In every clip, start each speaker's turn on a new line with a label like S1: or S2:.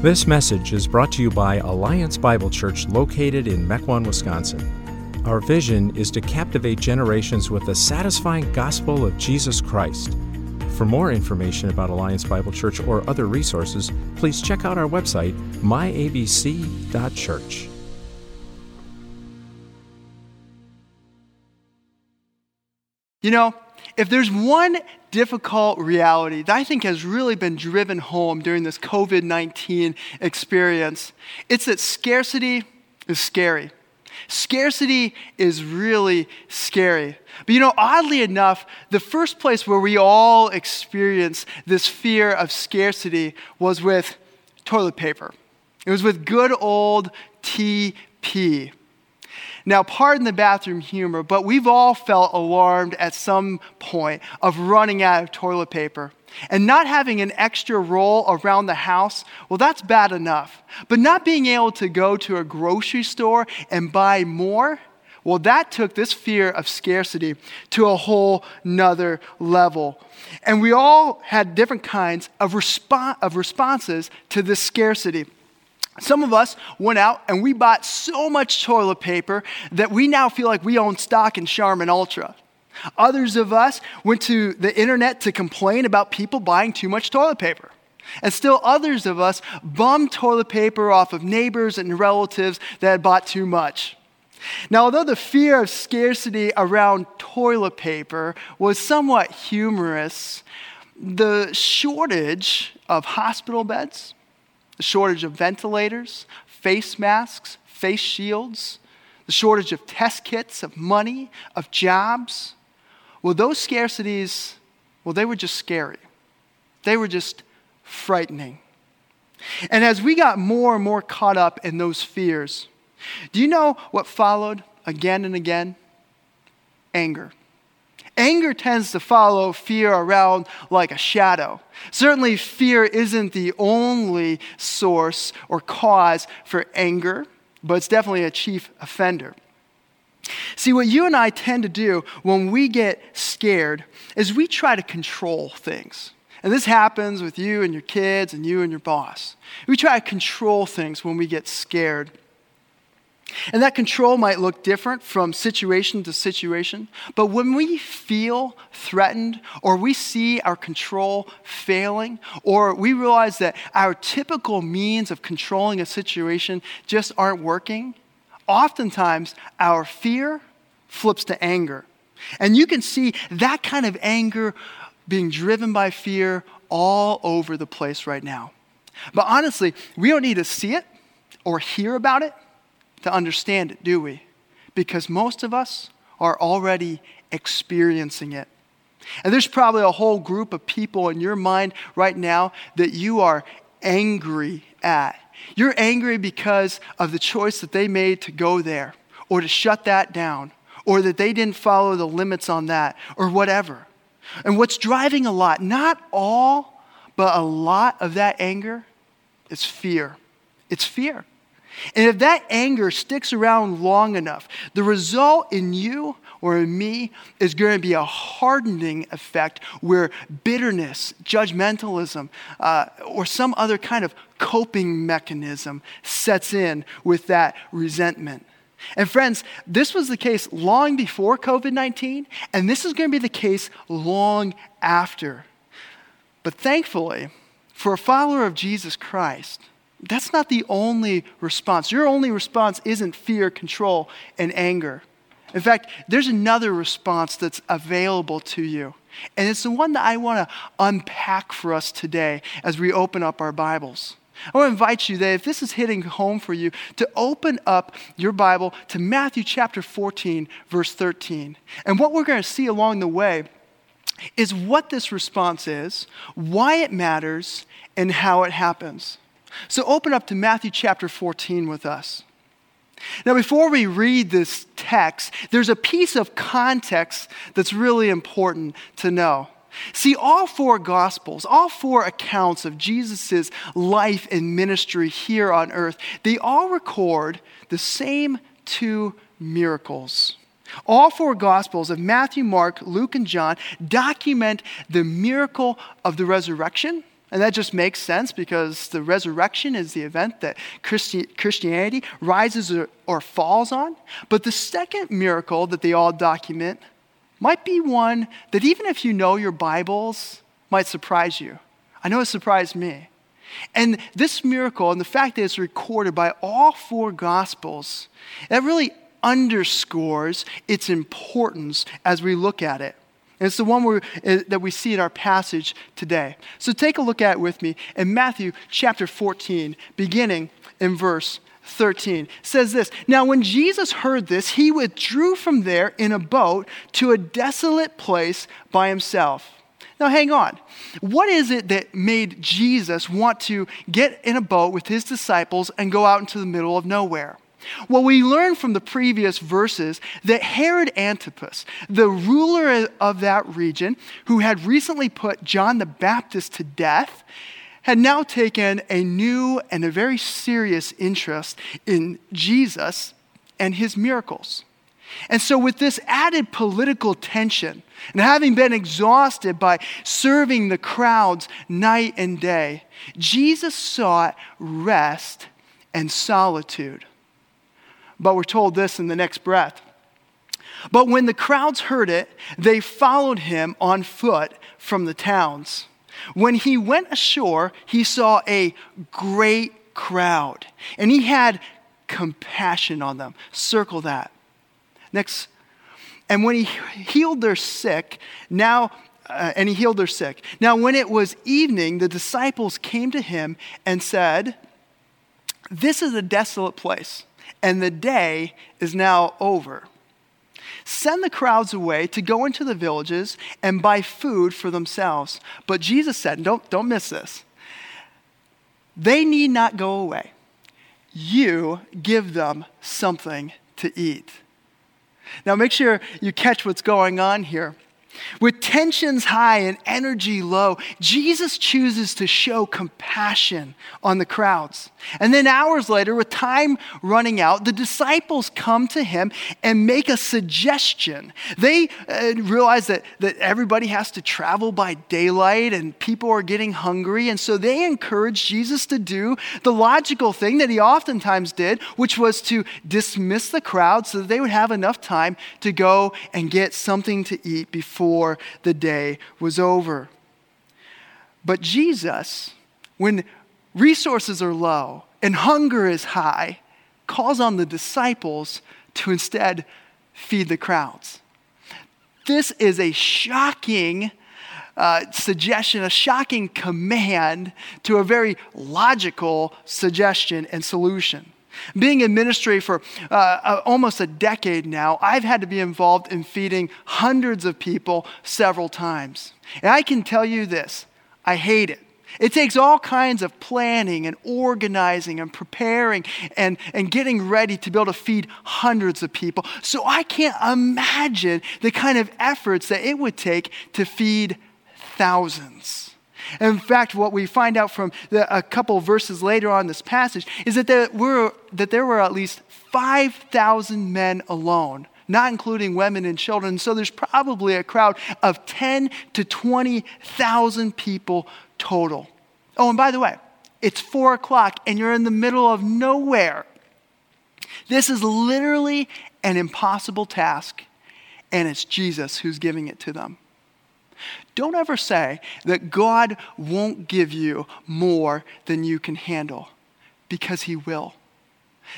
S1: This message is brought to you by Alliance Bible Church located in Mequon, Wisconsin. Our vision is to captivate generations with the satisfying gospel of Jesus Christ. For more information about Alliance Bible Church or other resources, please check out our website, myabc.church.
S2: You know, if there's one difficult reality that I think has really been driven home during this COVID 19 experience, it's that scarcity is scary. Scarcity is really scary. But you know, oddly enough, the first place where we all experienced this fear of scarcity was with toilet paper. It was with good old TP. Now, pardon the bathroom humor, but we've all felt alarmed at some point of running out of toilet paper. And not having an extra roll around the house, well, that's bad enough. But not being able to go to a grocery store and buy more, well, that took this fear of scarcity to a whole nother level. And we all had different kinds of, respo- of responses to this scarcity. Some of us went out and we bought so much toilet paper that we now feel like we own stock in Charmin Ultra. Others of us went to the internet to complain about people buying too much toilet paper. And still others of us bummed toilet paper off of neighbors and relatives that had bought too much. Now, although the fear of scarcity around toilet paper was somewhat humorous, the shortage of hospital beds, the shortage of ventilators, face masks, face shields, the shortage of test kits, of money, of jobs. Well, those scarcities, well, they were just scary. They were just frightening. And as we got more and more caught up in those fears, do you know what followed again and again? Anger. Anger tends to follow fear around like a shadow. Certainly, fear isn't the only source or cause for anger, but it's definitely a chief offender. See, what you and I tend to do when we get scared is we try to control things. And this happens with you and your kids and you and your boss. We try to control things when we get scared. And that control might look different from situation to situation, but when we feel threatened or we see our control failing or we realize that our typical means of controlling a situation just aren't working, oftentimes our fear flips to anger. And you can see that kind of anger being driven by fear all over the place right now. But honestly, we don't need to see it or hear about it to understand it, do we? Because most of us are already experiencing it. And there's probably a whole group of people in your mind right now that you are angry at. You're angry because of the choice that they made to go there, or to shut that down, or that they didn't follow the limits on that, or whatever. And what's driving a lot, not all, but a lot of that anger, is fear. It's fear. And if that anger sticks around long enough, the result in you or in me is going to be a hardening effect where bitterness, judgmentalism, uh, or some other kind of coping mechanism sets in with that resentment. And friends, this was the case long before COVID 19, and this is going to be the case long after. But thankfully, for a follower of Jesus Christ, that's not the only response. Your only response isn't fear, control, and anger. In fact, there's another response that's available to you. And it's the one that I want to unpack for us today as we open up our Bibles. I want to invite you that if this is hitting home for you, to open up your Bible to Matthew chapter 14, verse 13. And what we're going to see along the way is what this response is, why it matters, and how it happens. So open up to Matthew chapter 14 with us. Now, before we read this text, there's a piece of context that's really important to know. See, all four Gospels, all four accounts of Jesus' life and ministry here on earth, they all record the same two miracles. All four Gospels of Matthew, Mark, Luke, and John document the miracle of the resurrection And that just makes sense because the resurrection is the event that Christi- Christianity rises or, or falls on. But the second miracle that they all document might be one that, even if you know your Bibles, might surprise you. I know it surprised me. And this miracle and the fact that it's recorded by all four Gospels, that really underscores its importance as we look at it. And it's the one uh, that we see in our passage today. So take a look at it with me in Matthew chapter 14, beginning in verse 13. Says this Now, when Jesus heard this, he withdrew from there in a boat to a desolate place by himself. Now, hang on. What is it that made Jesus want to get in a boat with his disciples and go out into the middle of nowhere? Well, we learn from the previous verses that Herod Antipas, the ruler of that region, who had recently put John the Baptist to death, had now taken a new and a very serious interest in Jesus and his miracles. And so, with this added political tension, and having been exhausted by serving the crowds night and day, Jesus sought rest and solitude. But we're told this in the next breath. But when the crowds heard it, they followed him on foot from the towns. When he went ashore, he saw a great crowd, and he had compassion on them. Circle that. Next. And when he healed their sick, now, uh, and he healed their sick. Now, when it was evening, the disciples came to him and said, This is a desolate place and the day is now over. Send the crowds away to go into the villages and buy food for themselves. But Jesus said, don't, don't miss this. They need not go away. You give them something to eat. Now, make sure you catch what's going on here. With tensions high and energy low, Jesus chooses to show compassion on the crowds. And then hours later, with time running out, the disciples come to him and make a suggestion. They uh, realize that, that everybody has to travel by daylight and people are getting hungry. And so they encourage Jesus to do the logical thing that he oftentimes did, which was to dismiss the crowd so that they would have enough time to go and get something to eat before before the day was over. But Jesus, when resources are low and hunger is high, calls on the disciples to instead feed the crowds. This is a shocking uh, suggestion, a shocking command to a very logical suggestion and solution. Being in ministry for uh, uh, almost a decade now, I've had to be involved in feeding hundreds of people several times. And I can tell you this I hate it. It takes all kinds of planning and organizing and preparing and, and getting ready to be able to feed hundreds of people. So I can't imagine the kind of efforts that it would take to feed thousands. In fact, what we find out from the, a couple verses later on this passage is that there were, that there were at least 5,000 men alone not including women and children. So there's probably a crowd of 10 to 20,000 people total. Oh, and by the way, it's four o'clock and you're in the middle of nowhere. This is literally an impossible task, and it's Jesus who's giving it to them. Don't ever say that God won't give you more than you can handle, because He will.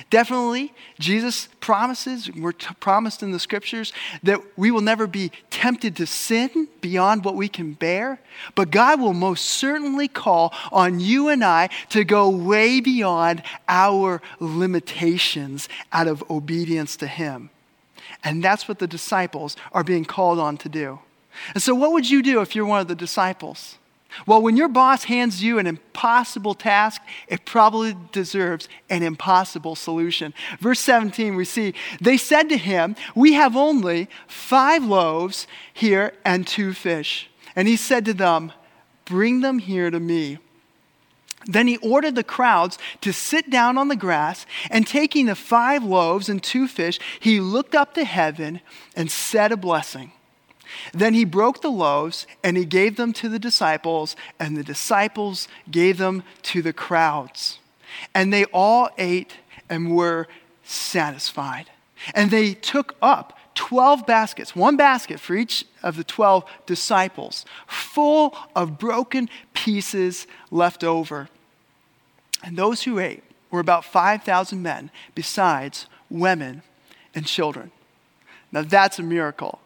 S2: Definitely, Jesus promises, we're t- promised in the scriptures, that we will never be tempted to sin beyond what we can bear. But God will most certainly call on you and I to go way beyond our limitations out of obedience to Him. And that's what the disciples are being called on to do. And so, what would you do if you're one of the disciples? Well, when your boss hands you an impossible task, it probably deserves an impossible solution. Verse 17, we see, they said to him, We have only five loaves here and two fish. And he said to them, Bring them here to me. Then he ordered the crowds to sit down on the grass, and taking the five loaves and two fish, he looked up to heaven and said a blessing Then he broke the loaves and he gave them to the disciples, and the disciples gave them to the crowds. And they all ate and were satisfied. And they took up 12 baskets, one basket for each of the 12 disciples, full of broken pieces left over. And those who ate were about 5,000 men, besides women and children. Now that's a miracle.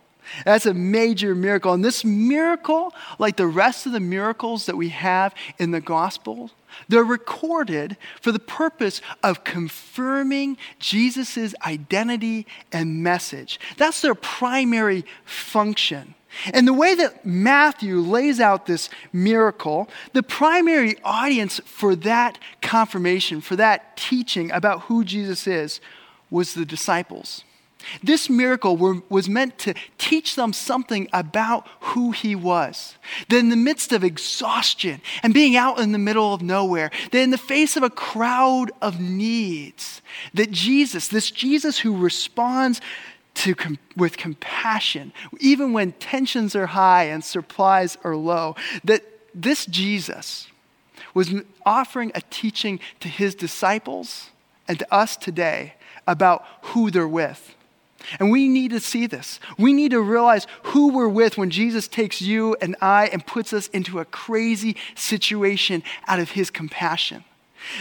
S2: That's a major miracle. And this miracle, like the rest of the miracles that we have in the gospel, they're recorded for the purpose of confirming Jesus' identity and message. That's their primary function. And the way that Matthew lays out this miracle, the primary audience for that confirmation, for that teaching about who Jesus is, was the disciples. This miracle were, was meant to teach them something about who he was. That in the midst of exhaustion and being out in the middle of nowhere, that in the face of a crowd of needs, that Jesus, this Jesus who responds to with compassion, even when tensions are high and supplies are low, that this Jesus was offering a teaching to his disciples and to us today about who they're with. And we need to see this. We need to realize who we're with when Jesus takes you and I and puts us into a crazy situation out of his compassion.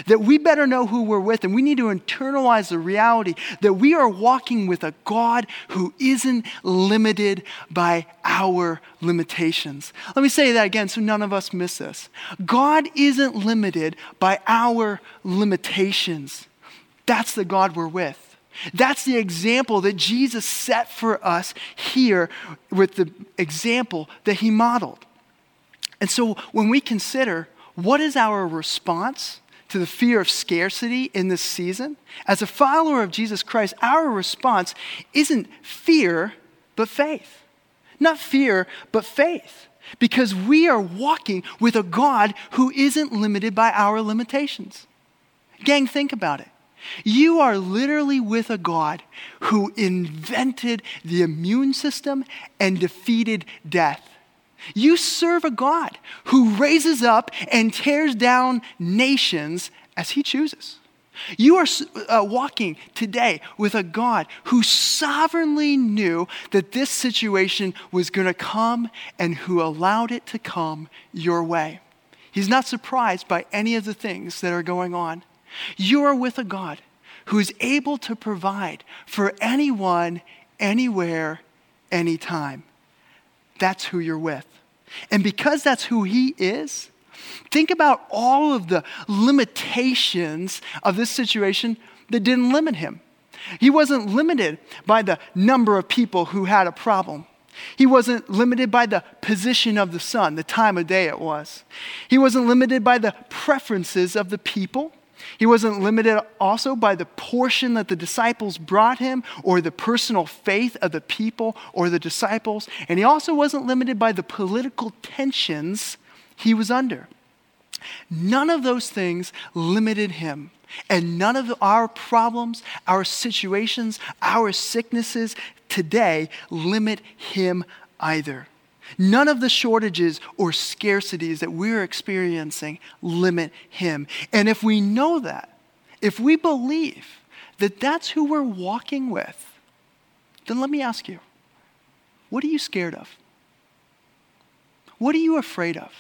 S2: That we better know who we're with, and we need to internalize the reality that we are walking with a God who isn't limited by our limitations. Let me say that again so none of us miss this. God isn't limited by our limitations. That's the God we're with. That's the example that Jesus set for us here with the example that he modeled. And so when we consider what is our response to the fear of scarcity in this season, as a follower of Jesus Christ, our response isn't fear, but faith. Not fear, but faith. Because we are walking with a God who isn't limited by our limitations. Gang, think about it. You are literally with a God who invented the immune system and defeated death. You serve a God who raises up and tears down nations as he chooses. You are uh, walking today with a God who sovereignly knew that this situation was going to come and who allowed it to come your way. He's not surprised by any of the things that are going on. You are with a God who is able to provide for anyone, anywhere, anytime. That's who you're with. And because that's who He is, think about all of the limitations of this situation that didn't limit Him. He wasn't limited by the number of people who had a problem. He wasn't limited by the position of the sun, the time of day it was. He wasn't limited by the preferences of the people. He wasn't limited also by the portion that the disciples brought him or the personal faith of the people or the disciples. And he also wasn't limited by the political tensions he was under. None of those things limited him. And none of our problems, our situations, our sicknesses today limit him either. None of the shortages or scarcities that we're experiencing limit him. And if we know that, if we believe that that's who we're walking with, then let me ask you what are you scared of? What are you afraid of?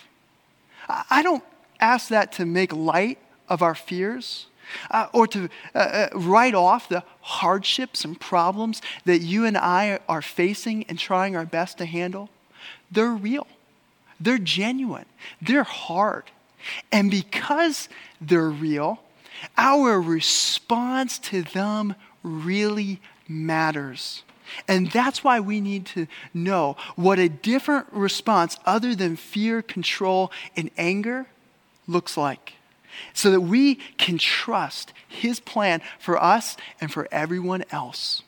S2: I don't ask that to make light of our fears. Uh, or to uh, uh, write off the hardships and problems that you and I are facing and trying our best to handle. They're real, they're genuine, they're hard. And because they're real, our response to them really matters. And that's why we need to know what a different response, other than fear, control, and anger, looks like. So that we can trust His plan for us and for everyone else.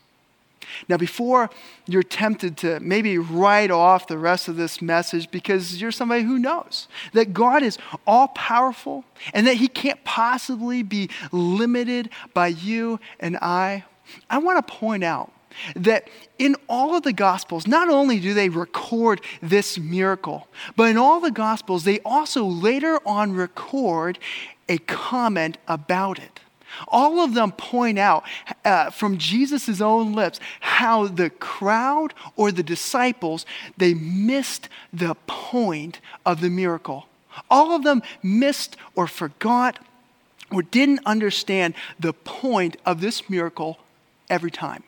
S2: Now, before you're tempted to maybe write off the rest of this message because you're somebody who knows that God is all powerful and that He can't possibly be limited by you and I, I want to point out that in all of the Gospels, not only do they record this miracle, but in all the Gospels, they also later on record a comment about it. All of them point out uh, from Jesus' own lips how the crowd or the disciples, they missed the point of the miracle. All of them missed or forgot or didn't understand the point of this miracle every time.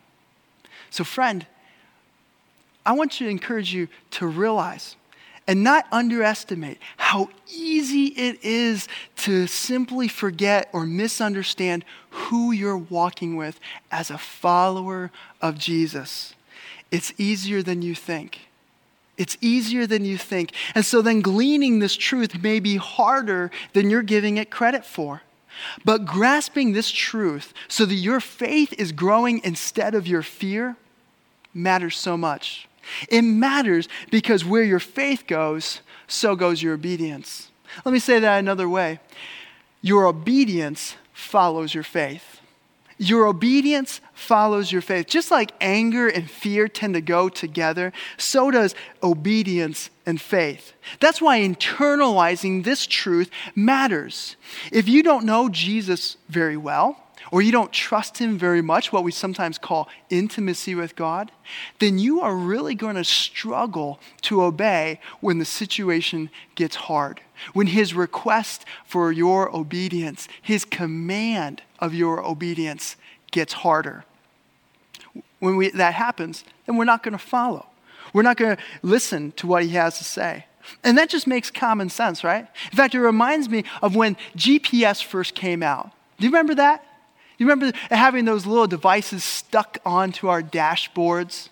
S2: So, friend, I want to encourage you to realize and not underestimate how easy it is to simply forget or misunderstand who you're walking with as a follower of Jesus. It's easier than you think. It's easier than you think. And so then gleaning this truth may be harder than you're giving it credit for. But grasping this truth so that your faith is growing instead of your fear matters so much. It matters because where your faith goes, so goes your obedience. Let me say that another way your obedience follows your faith. Your obedience follows your faith. Just like anger and fear tend to go together, so does obedience and faith. That's why internalizing this truth matters. If you don't know Jesus very well, or you don't trust Him very much, what we sometimes call intimacy with God, then you are really going to struggle to obey when the situation gets hard. When His request for your obedience, His command of your obedience gets harder. When we, that happens, then we're not going to follow. We're not going to listen to what He has to say. And that just makes common sense, right? In fact, it reminds me of when GPS first came out. Do you remember that? You remember having those little devices stuck onto our dashboards?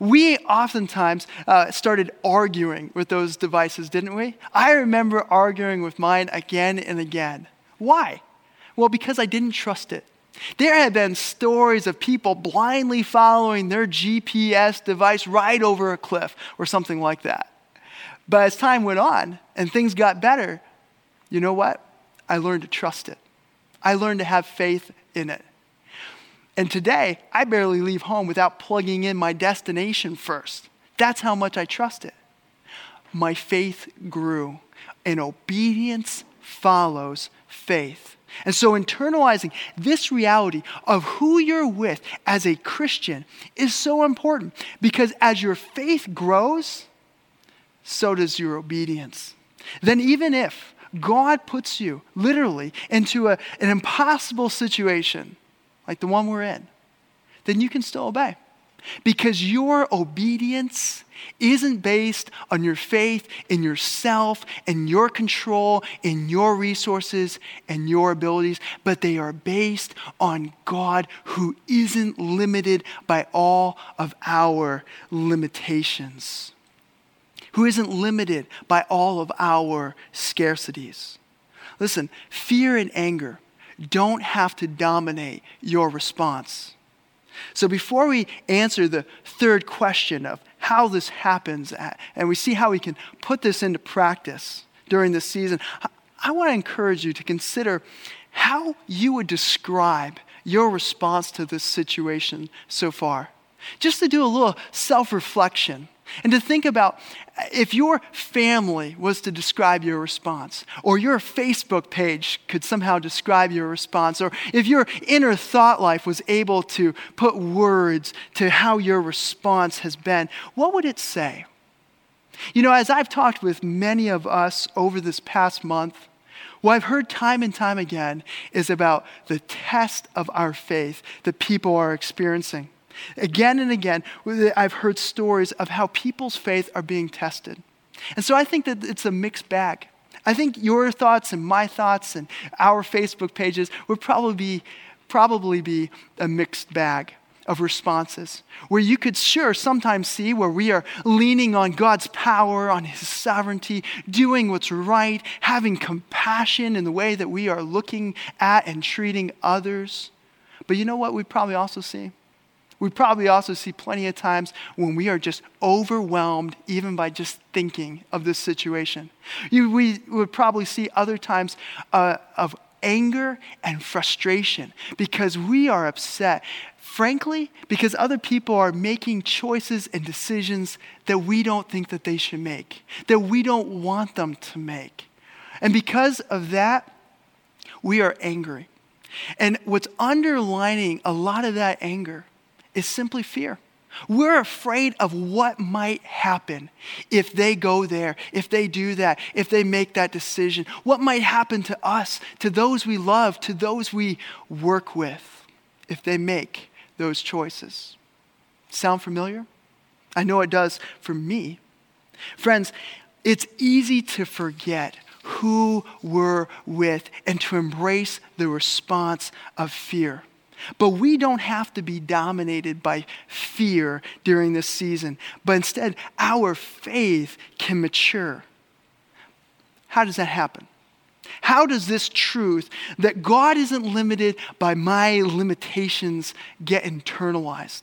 S2: We oftentimes uh, started arguing with those devices, didn't we? I remember arguing with mine again and again. Why? Well, because I didn't trust it. There had been stories of people blindly following their GPS device right over a cliff or something like that. But as time went on and things got better, you know what? I learned to trust it. I learned to have faith in it. And today, I barely leave home without plugging in my destination first. That's how much I trust it. My faith grew, and obedience follows faith. And so, internalizing this reality of who you're with as a Christian is so important because as your faith grows, so does your obedience. Then, even if God puts you literally into a, an impossible situation like the one we're in, then you can still obey. Because your obedience isn't based on your faith in yourself and your control, in your resources and your abilities, but they are based on God who isn't limited by all of our limitations who isn't limited by all of our scarcities. Listen, fear and anger don't have to dominate your response. So, before we answer the third question of how this happens, and we see how we can put this into practice during this season, I want to encourage you to consider how you would describe your response to this situation so far. Just to do a little self reflection and to think about if your family was to describe your response, or your Facebook page could somehow describe your response, or if your inner thought life was able to put words to how your response has been, what would it say? You know, as I've talked with many of us over this past month, what I've heard time and time again is about the test of our faith that people are experiencing. Again and again, I've heard stories of how people's faith are being tested. And so I think that it's a mixed bag. I think your thoughts and my thoughts and our Facebook pages would probably be, probably be a mixed bag of responses where you could sure sometimes see where we are leaning on God's power, on His sovereignty, doing what's right, having compassion in the way that we are looking at and treating others. But you know what we probably also see? We probably also see plenty of times when we are just overwhelmed, even by just thinking of this situation. You, we would probably see other times uh, of anger and frustration because we are upset. Frankly, because other people are making choices and decisions that we don't think that they should make, that we don't want them to make. And because of that, we are angry. And what's underlining a lot of that anger is simply fear. We're afraid of what might happen if they go there, if they do that, if they make that decision. What might happen to us, to those we love, to those we work with, if they make those choices. Sound familiar? I know it does for me. Friends, it's easy to forget who we're with and to embrace the response of fear. But we don't have to be dominated by fear during this season, but instead, our faith can mature. How does that happen? How does this truth that God isn't limited by my limitations get internalized?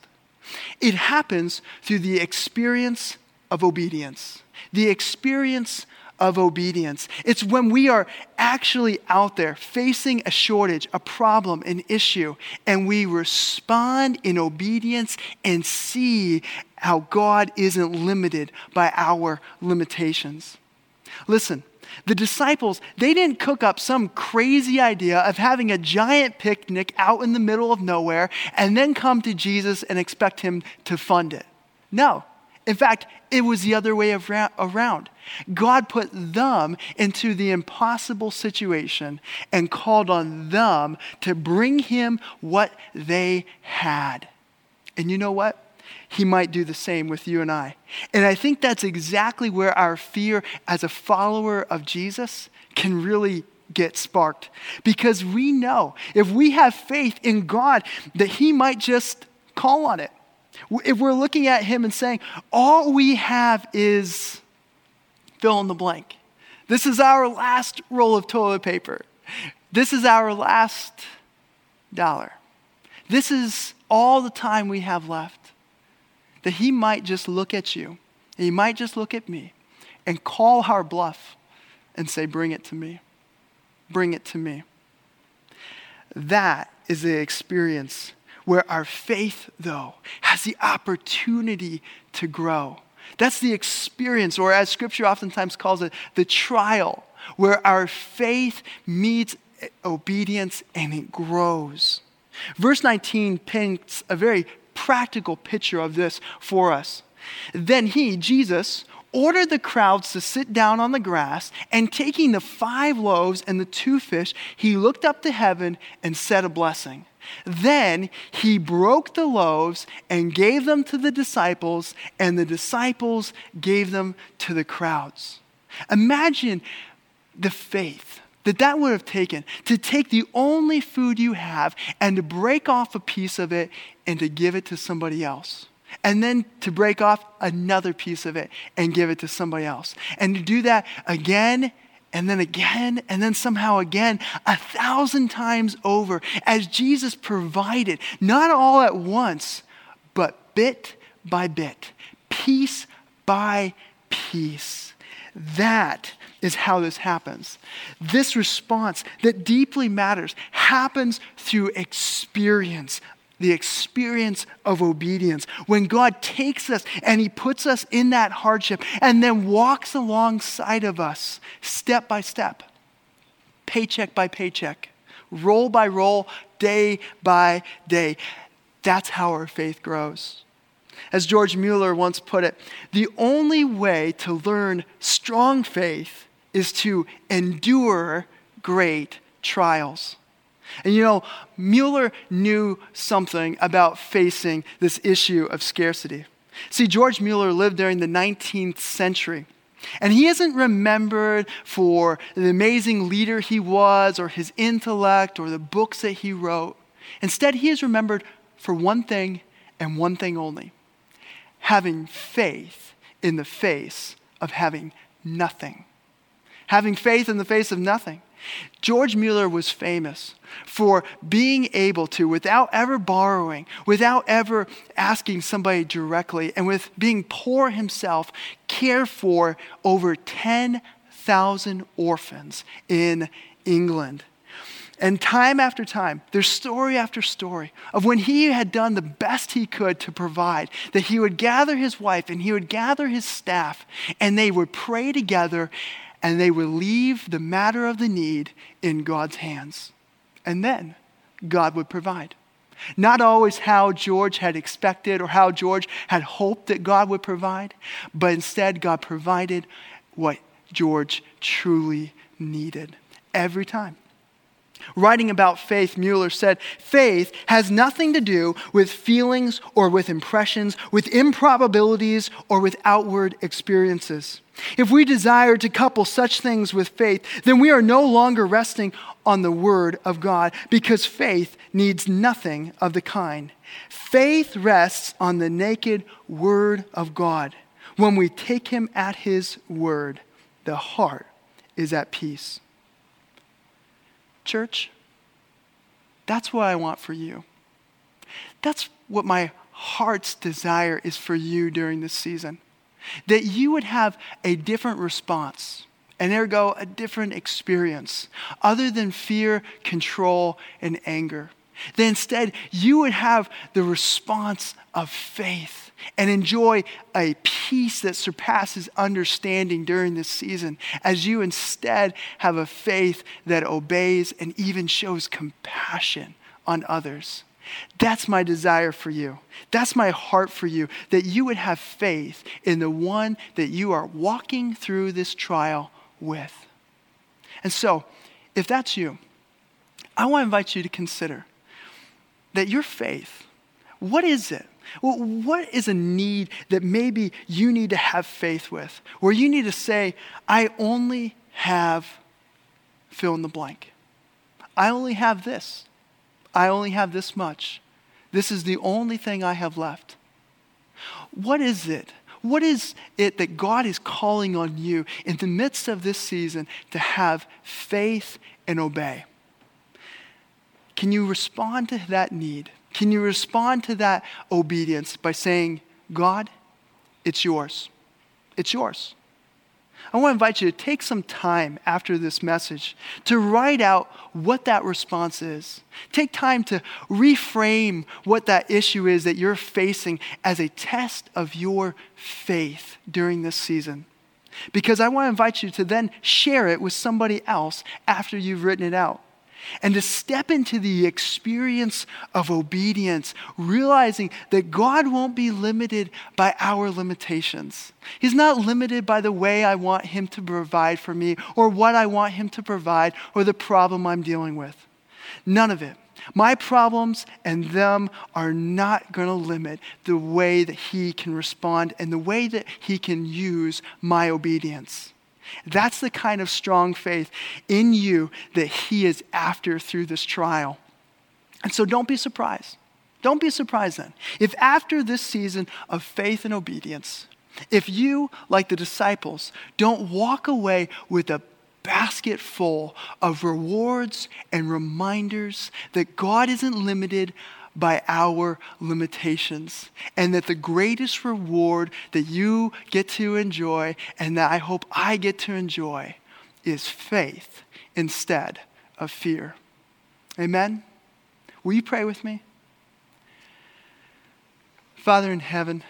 S2: It happens through the experience of obedience, the experience of obedience. It's when we are actually out there facing a shortage, a problem, an issue, and we respond in obedience and see how God isn't limited by our limitations. Listen, the disciples, they didn't cook up some crazy idea of having a giant picnic out in the middle of nowhere and then come to Jesus and expect him to fund it. No. In fact, it was the other way around. God put them into the impossible situation and called on them to bring him what they had. And you know what? He might do the same with you and I. And I think that's exactly where our fear as a follower of Jesus can really get sparked. Because we know if we have faith in God, that He might just call on it. If we're looking at Him and saying, all we have is fill in the blank. This is our last roll of toilet paper. This is our last dollar. This is all the time we have left. That He might just look at you, He might just look at me and call our bluff and say, Bring it to me. Bring it to me. That is the experience where our faith, though, has the opportunity to grow. That's the experience, or as scripture oftentimes calls it, the trial, where our faith meets obedience and it grows. Verse 19 paints a very practical picture of this for us. Then he, Jesus, ordered the crowds to sit down on the grass, and taking the five loaves and the two fish, he looked up to heaven and said a blessing. Then he broke the loaves and gave them to the disciples, and the disciples gave them to the crowds. Imagine the faith that that would have taken to take the only food you have and to break off a piece of it and to give it to somebody else. And then to break off another piece of it and give it to somebody else. And to do that again and then again, and then somehow again, a thousand times over, as Jesus provided, not all at once, but bit by bit, piece by piece. That is how this happens. This response that deeply matters happens through experience the experience of obedience. When God takes us and He puts us in that hardship and then walks alongside of us step by step, paycheck by paycheck, roll by roll, day by day. That's how our faith grows. As George Mueller once put it, the only way to learn strong faith is to endure great trials. And you know, Mueller knew something about facing this issue of scarcity. See, George Mueller lived during the 19th century. And he isn't remembered for the amazing leader he was, or his intellect, or the books that he wrote. Instead, he is remembered for one thing and one thing only having faith in the face of having nothing. Having faith in the face of nothing. George Mueller was famous for being able to, without ever borrowing, without ever asking somebody directly, and with being poor himself, care for over 10,000 orphans in England. And time after time, there's story after story of when he had done the best he could to provide, that he would gather his wife and he would gather his staff, and they would pray together and they would leave the matter of the need in God's hands. And then God would provide. Not always how George had expected or how George had hoped that God would provide, but instead, God provided what George truly needed every time. Writing about faith, Mueller said, faith has nothing to do with feelings or with impressions, with improbabilities or with outward experiences. If we desire to couple such things with faith, then we are no longer resting on the Word of God because faith needs nothing of the kind. Faith rests on the naked Word of God. When we take Him at His word, the heart is at peace. Church, that's what I want for you. That's what my heart's desire is for you during this season. That you would have a different response and ergo a different experience other than fear, control, and anger. That instead you would have the response of faith and enjoy a peace that surpasses understanding during this season as you instead have a faith that obeys and even shows compassion on others. That's my desire for you. That's my heart for you, that you would have faith in the one that you are walking through this trial with. And so, if that's you, I want to invite you to consider that your faith, what is it? Well, what is a need that maybe you need to have faith with? Where you need to say, I only have fill in the blank. I only have this. I only have this much. This is the only thing I have left. What is it? What is it that God is calling on you in the midst of this season to have faith and obey? Can you respond to that need? Can you respond to that obedience by saying, God, it's yours? It's yours. I want to invite you to take some time after this message to write out what that response is. Take time to reframe what that issue is that you're facing as a test of your faith during this season. Because I want to invite you to then share it with somebody else after you've written it out and to step into the experience of obedience, realizing that God won't be limited by our limitations. He's not limited by the way I want Him to provide for me, or what I want Him to provide, or the problem I'm dealing with. None of it. My problems and them are not going to limit the way that He can respond and the way that He can use my obedience. That's the kind of strong faith in you that He is after through this trial. And so don't be surprised. Don't be surprised then. If after this season of faith and obedience, if you, like the disciples, don't walk away with a basket full of rewards and reminders that God isn't limited by our limitations. And that the greatest reward that you get to enjoy and that I hope I get to enjoy is faith instead of fear. Amen? Will you pray with me? Father in heaven,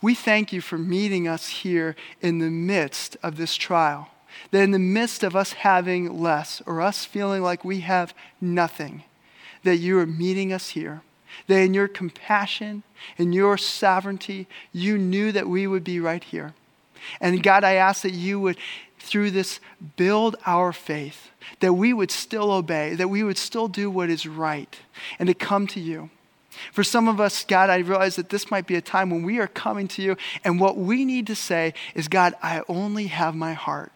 S2: we thank you for meeting us here in the midst of this trial. That in the midst of us having less or us feeling like we have nothing, that you are meeting us here. That in your compassion and your sovereignty, you knew that we would be right here. And God, I ask that you would, through this, build our faith, that we would still obey, that we would still do what is right, and to come to you. For some of us, God, I realize that this might be a time when we are coming to you, and what we need to say is, God, I only have my heart.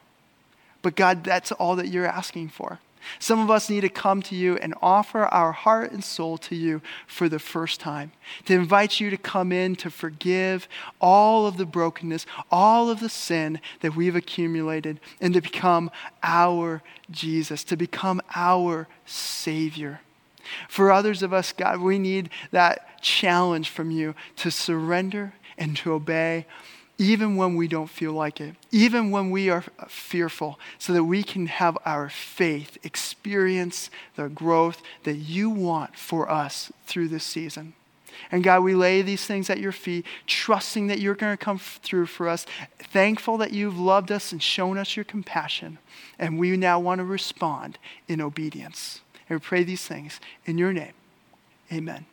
S2: But God, that's all that you're asking for. Some of us need to come to you and offer our heart and soul to you for the first time, to invite you to come in to forgive all of the brokenness, all of the sin that we've accumulated, and to become our Jesus, to become our Savior. For others of us, God, we need that challenge from you to surrender and to obey even when we don't feel like it, even when we are fearful, so that we can have our faith experience the growth that you want for us through this season. And God, we lay these things at your feet, trusting that you're going to come through for us, thankful that you've loved us and shown us your compassion. And we now want to respond in obedience. And we pray these things in your name. Amen.